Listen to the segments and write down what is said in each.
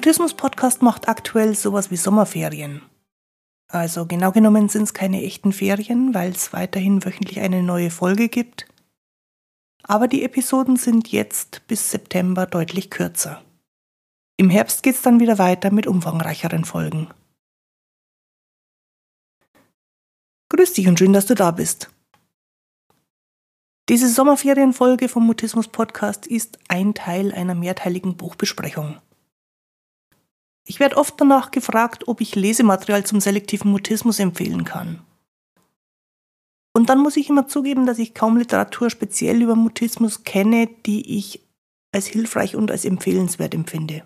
Mutismus-Podcast macht aktuell sowas wie Sommerferien. Also genau genommen sind es keine echten Ferien, weil es weiterhin wöchentlich eine neue Folge gibt. Aber die Episoden sind jetzt bis September deutlich kürzer. Im Herbst geht es dann wieder weiter mit umfangreicheren Folgen. Grüß dich und schön, dass du da bist. Diese Sommerferienfolge vom Mutismus Podcast ist ein Teil einer mehrteiligen Buchbesprechung. Ich werde oft danach gefragt, ob ich Lesematerial zum selektiven Mutismus empfehlen kann. Und dann muss ich immer zugeben, dass ich kaum Literatur speziell über Mutismus kenne, die ich als hilfreich und als empfehlenswert empfinde.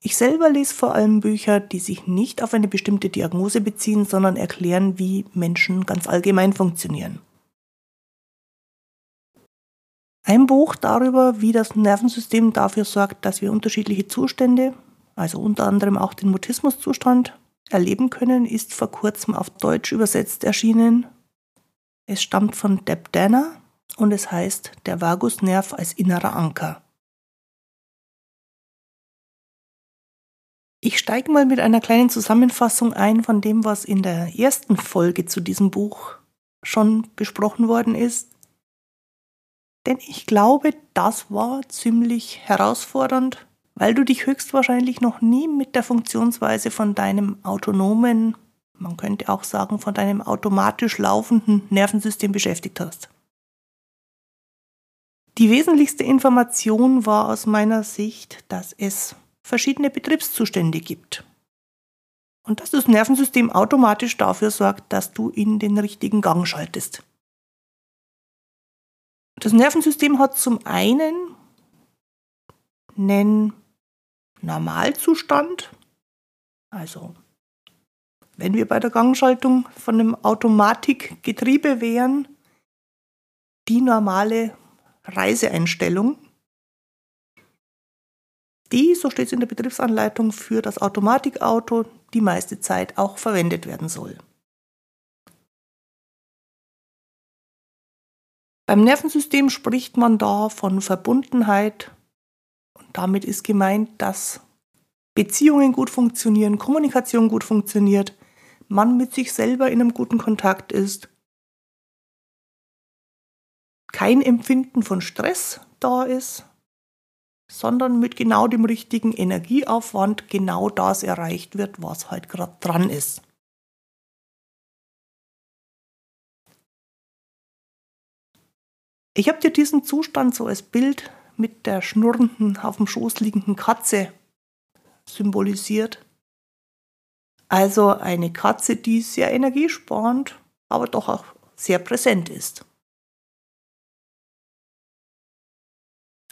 Ich selber lese vor allem Bücher, die sich nicht auf eine bestimmte Diagnose beziehen, sondern erklären, wie Menschen ganz allgemein funktionieren. Ein Buch darüber, wie das Nervensystem dafür sorgt, dass wir unterschiedliche Zustände, also unter anderem auch den Mutismuszustand, erleben können, ist vor kurzem auf Deutsch übersetzt erschienen. Es stammt von Deb Danner und es heißt Der Vagusnerv als innerer Anker. Ich steige mal mit einer kleinen Zusammenfassung ein von dem, was in der ersten Folge zu diesem Buch schon besprochen worden ist. Denn ich glaube, das war ziemlich herausfordernd, weil du dich höchstwahrscheinlich noch nie mit der Funktionsweise von deinem autonomen, man könnte auch sagen, von deinem automatisch laufenden Nervensystem beschäftigt hast. Die wesentlichste Information war aus meiner Sicht, dass es verschiedene Betriebszustände gibt. Und dass das Nervensystem automatisch dafür sorgt, dass du in den richtigen Gang schaltest. Das Nervensystem hat zum einen einen Normalzustand, also wenn wir bei der Gangschaltung von einem Automatikgetriebe wären, die normale Reiseeinstellung, die, so steht es in der Betriebsanleitung, für das Automatikauto die meiste Zeit auch verwendet werden soll. Beim Nervensystem spricht man da von Verbundenheit und damit ist gemeint, dass Beziehungen gut funktionieren, Kommunikation gut funktioniert, man mit sich selber in einem guten Kontakt ist, kein Empfinden von Stress da ist, sondern mit genau dem richtigen Energieaufwand genau das erreicht wird, was halt gerade dran ist. Ich habe dir diesen Zustand so als Bild mit der schnurrenden, auf dem Schoß liegenden Katze symbolisiert. Also eine Katze, die sehr energiesparend, aber doch auch sehr präsent ist.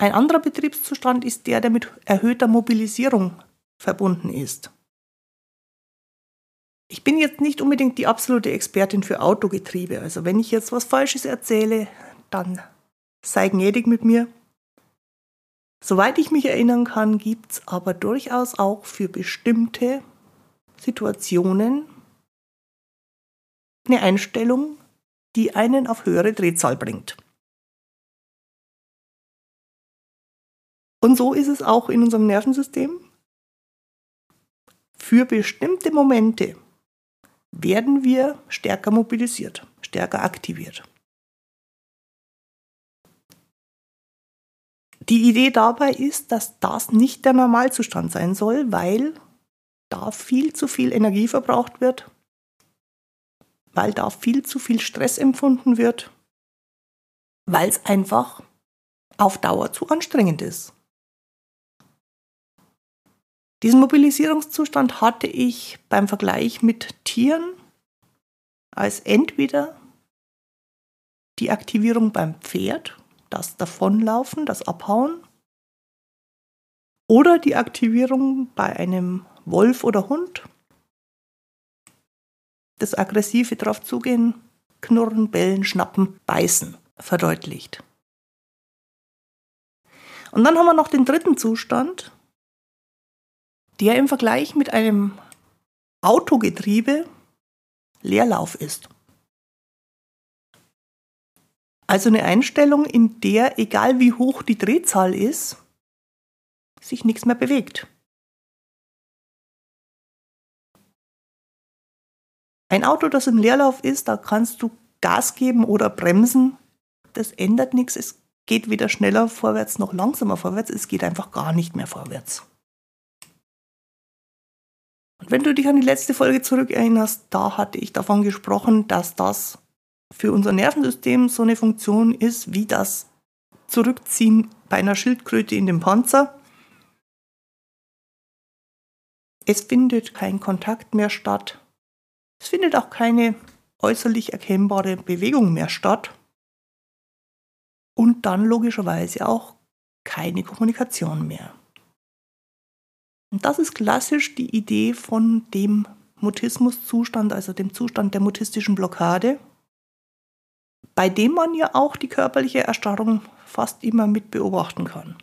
Ein anderer Betriebszustand ist der, der mit erhöhter Mobilisierung verbunden ist. Ich bin jetzt nicht unbedingt die absolute Expertin für Autogetriebe. Also wenn ich jetzt was Falsches erzähle, dann sei gnädig mit mir. Soweit ich mich erinnern kann, gibt es aber durchaus auch für bestimmte Situationen eine Einstellung, die einen auf höhere Drehzahl bringt. Und so ist es auch in unserem Nervensystem. Für bestimmte Momente werden wir stärker mobilisiert, stärker aktiviert. Die Idee dabei ist, dass das nicht der Normalzustand sein soll, weil da viel zu viel Energie verbraucht wird, weil da viel zu viel Stress empfunden wird, weil es einfach auf Dauer zu anstrengend ist. Diesen Mobilisierungszustand hatte ich beim Vergleich mit Tieren als entweder die Aktivierung beim Pferd das Davonlaufen, das Abhauen oder die Aktivierung bei einem Wolf oder Hund, das aggressive drauf zugehen, knurren, bellen, schnappen, beißen verdeutlicht. Und dann haben wir noch den dritten Zustand, der im Vergleich mit einem Autogetriebe Leerlauf ist. Also eine Einstellung, in der, egal wie hoch die Drehzahl ist, sich nichts mehr bewegt. Ein Auto, das im Leerlauf ist, da kannst du Gas geben oder bremsen. Das ändert nichts. Es geht weder schneller vorwärts noch langsamer vorwärts. Es geht einfach gar nicht mehr vorwärts. Und wenn du dich an die letzte Folge zurückerinnerst, da hatte ich davon gesprochen, dass das für unser Nervensystem so eine Funktion ist wie das Zurückziehen bei einer Schildkröte in den Panzer. Es findet kein Kontakt mehr statt. Es findet auch keine äußerlich erkennbare Bewegung mehr statt. Und dann logischerweise auch keine Kommunikation mehr. Und das ist klassisch die Idee von dem Mutismuszustand, also dem Zustand der mutistischen Blockade, bei dem man ja auch die körperliche Erstarrung fast immer mit beobachten kann.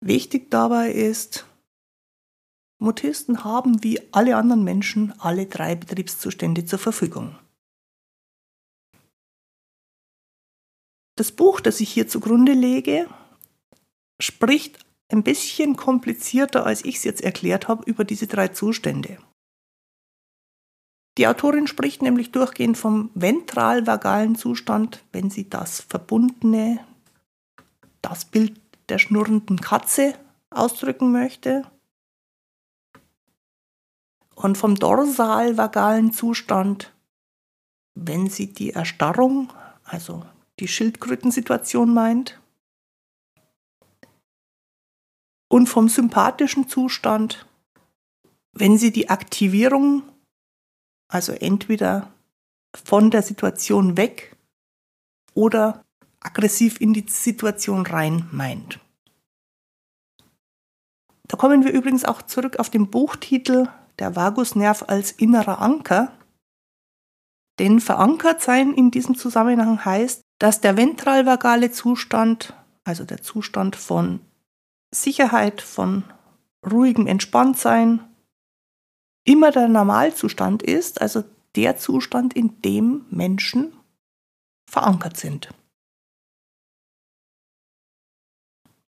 Wichtig dabei ist, Mutisten haben wie alle anderen Menschen alle drei Betriebszustände zur Verfügung. Das Buch, das ich hier zugrunde lege, spricht ein bisschen komplizierter, als ich es jetzt erklärt habe, über diese drei Zustände. Die Autorin spricht nämlich durchgehend vom ventralvagalen Zustand, wenn sie das verbundene, das Bild der schnurrenden Katze ausdrücken möchte. Und vom dorsalvagalen Zustand, wenn sie die Erstarrung, also die Schildkrötensituation meint. und vom sympathischen Zustand, wenn sie die Aktivierung, also entweder von der Situation weg oder aggressiv in die Situation rein meint. Da kommen wir übrigens auch zurück auf den Buchtitel Der Vagusnerv als innerer Anker. Denn verankert sein in diesem Zusammenhang heißt, dass der ventralvagale Zustand, also der Zustand von Sicherheit, von ruhigem Entspanntsein immer der Normalzustand ist, also der Zustand, in dem Menschen verankert sind.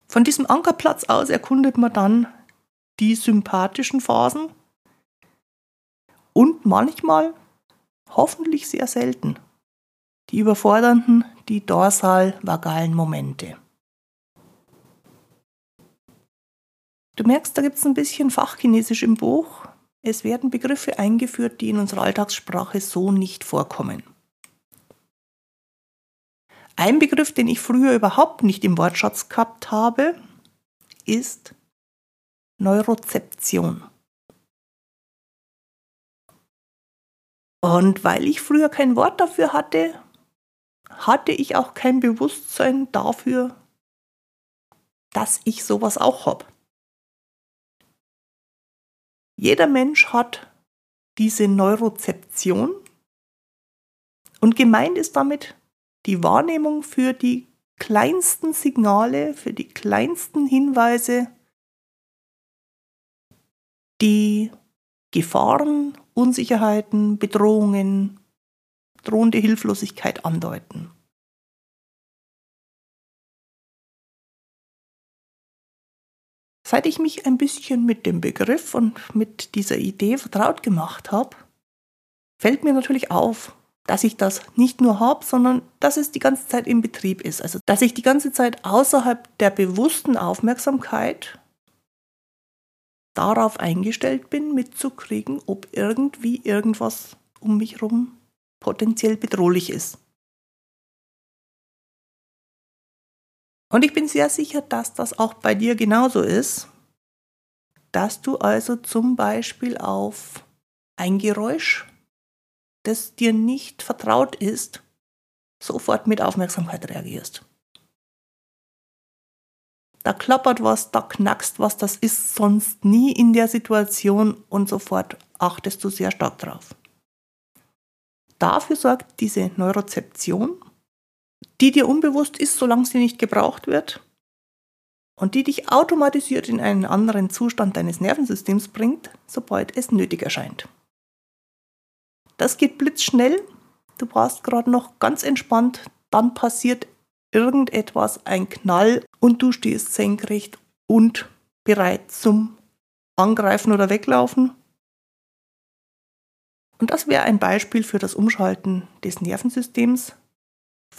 Von diesem Ankerplatz aus erkundet man dann die sympathischen Phasen und manchmal, hoffentlich sehr selten, die überfordernden, die dorsal-vagalen Momente. Du merkst, da gibt es ein bisschen Fachchinesisch im Buch. Es werden Begriffe eingeführt, die in unserer Alltagssprache so nicht vorkommen. Ein Begriff, den ich früher überhaupt nicht im Wortschatz gehabt habe, ist Neurozeption. Und weil ich früher kein Wort dafür hatte, hatte ich auch kein Bewusstsein dafür, dass ich sowas auch habe. Jeder Mensch hat diese Neurozeption und gemeint ist damit die Wahrnehmung für die kleinsten Signale, für die kleinsten Hinweise, die Gefahren, Unsicherheiten, Bedrohungen, drohende Hilflosigkeit andeuten. Seit ich mich ein bisschen mit dem Begriff und mit dieser Idee vertraut gemacht habe, fällt mir natürlich auf, dass ich das nicht nur habe, sondern dass es die ganze Zeit im Betrieb ist. Also dass ich die ganze Zeit außerhalb der bewussten Aufmerksamkeit darauf eingestellt bin, mitzukriegen, ob irgendwie irgendwas um mich herum potenziell bedrohlich ist. Und ich bin sehr sicher, dass das auch bei dir genauso ist, dass du also zum Beispiel auf ein Geräusch, das dir nicht vertraut ist, sofort mit Aufmerksamkeit reagierst. Da klappert was, da knackst was, das ist sonst nie in der Situation und sofort achtest du sehr stark drauf. Dafür sorgt diese Neurozeption, die dir unbewusst ist, solange sie nicht gebraucht wird und die dich automatisiert in einen anderen Zustand deines Nervensystems bringt, sobald es nötig erscheint. Das geht blitzschnell, du warst gerade noch ganz entspannt, dann passiert irgendetwas, ein Knall und du stehst senkrecht und bereit zum Angreifen oder Weglaufen. Und das wäre ein Beispiel für das Umschalten des Nervensystems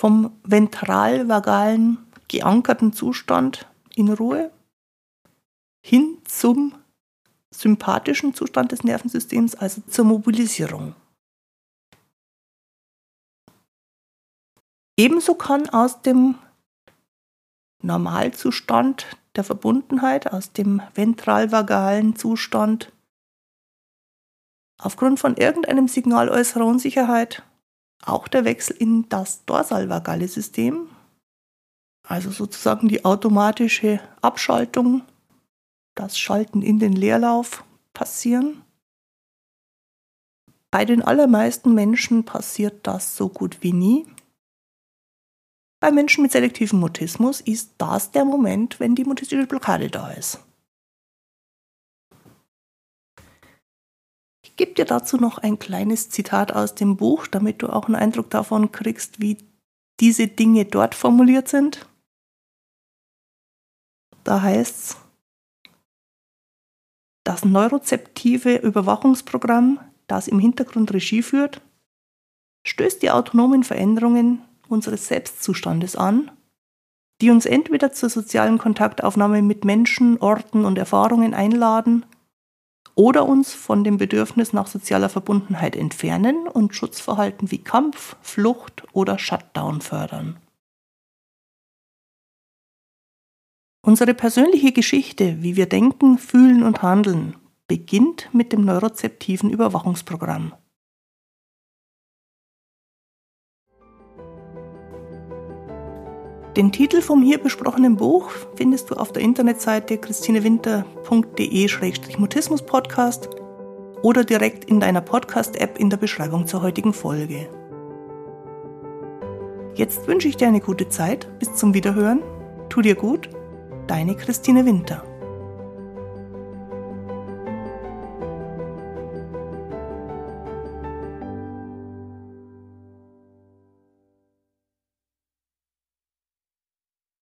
vom ventralvagalen geankerten Zustand in Ruhe hin zum sympathischen Zustand des Nervensystems, also zur Mobilisierung. Ebenso kann aus dem Normalzustand der Verbundenheit, aus dem ventralvagalen Zustand, aufgrund von irgendeinem Signal äußerer Unsicherheit auch der Wechsel in das dorsalvagale System, also sozusagen die automatische Abschaltung, das Schalten in den Leerlauf passieren. Bei den allermeisten Menschen passiert das so gut wie nie. Bei Menschen mit selektivem Mutismus ist das der Moment, wenn die mutistische Blockade da ist. Gebe dir dazu noch ein kleines Zitat aus dem Buch, damit du auch einen Eindruck davon kriegst, wie diese Dinge dort formuliert sind. Da heißt es, das neurozeptive Überwachungsprogramm, das im Hintergrund Regie führt, stößt die autonomen Veränderungen unseres Selbstzustandes an, die uns entweder zur sozialen Kontaktaufnahme mit Menschen, Orten und Erfahrungen einladen oder uns von dem Bedürfnis nach sozialer Verbundenheit entfernen und Schutzverhalten wie Kampf, Flucht oder Shutdown fördern. Unsere persönliche Geschichte, wie wir denken, fühlen und handeln, beginnt mit dem neurozeptiven Überwachungsprogramm. Den Titel vom hier besprochenen Buch findest du auf der Internetseite christinewinter.de-mutismus-podcast oder direkt in deiner Podcast-App in der Beschreibung zur heutigen Folge. Jetzt wünsche ich dir eine gute Zeit. Bis zum Wiederhören. Tu dir gut. Deine Christine Winter.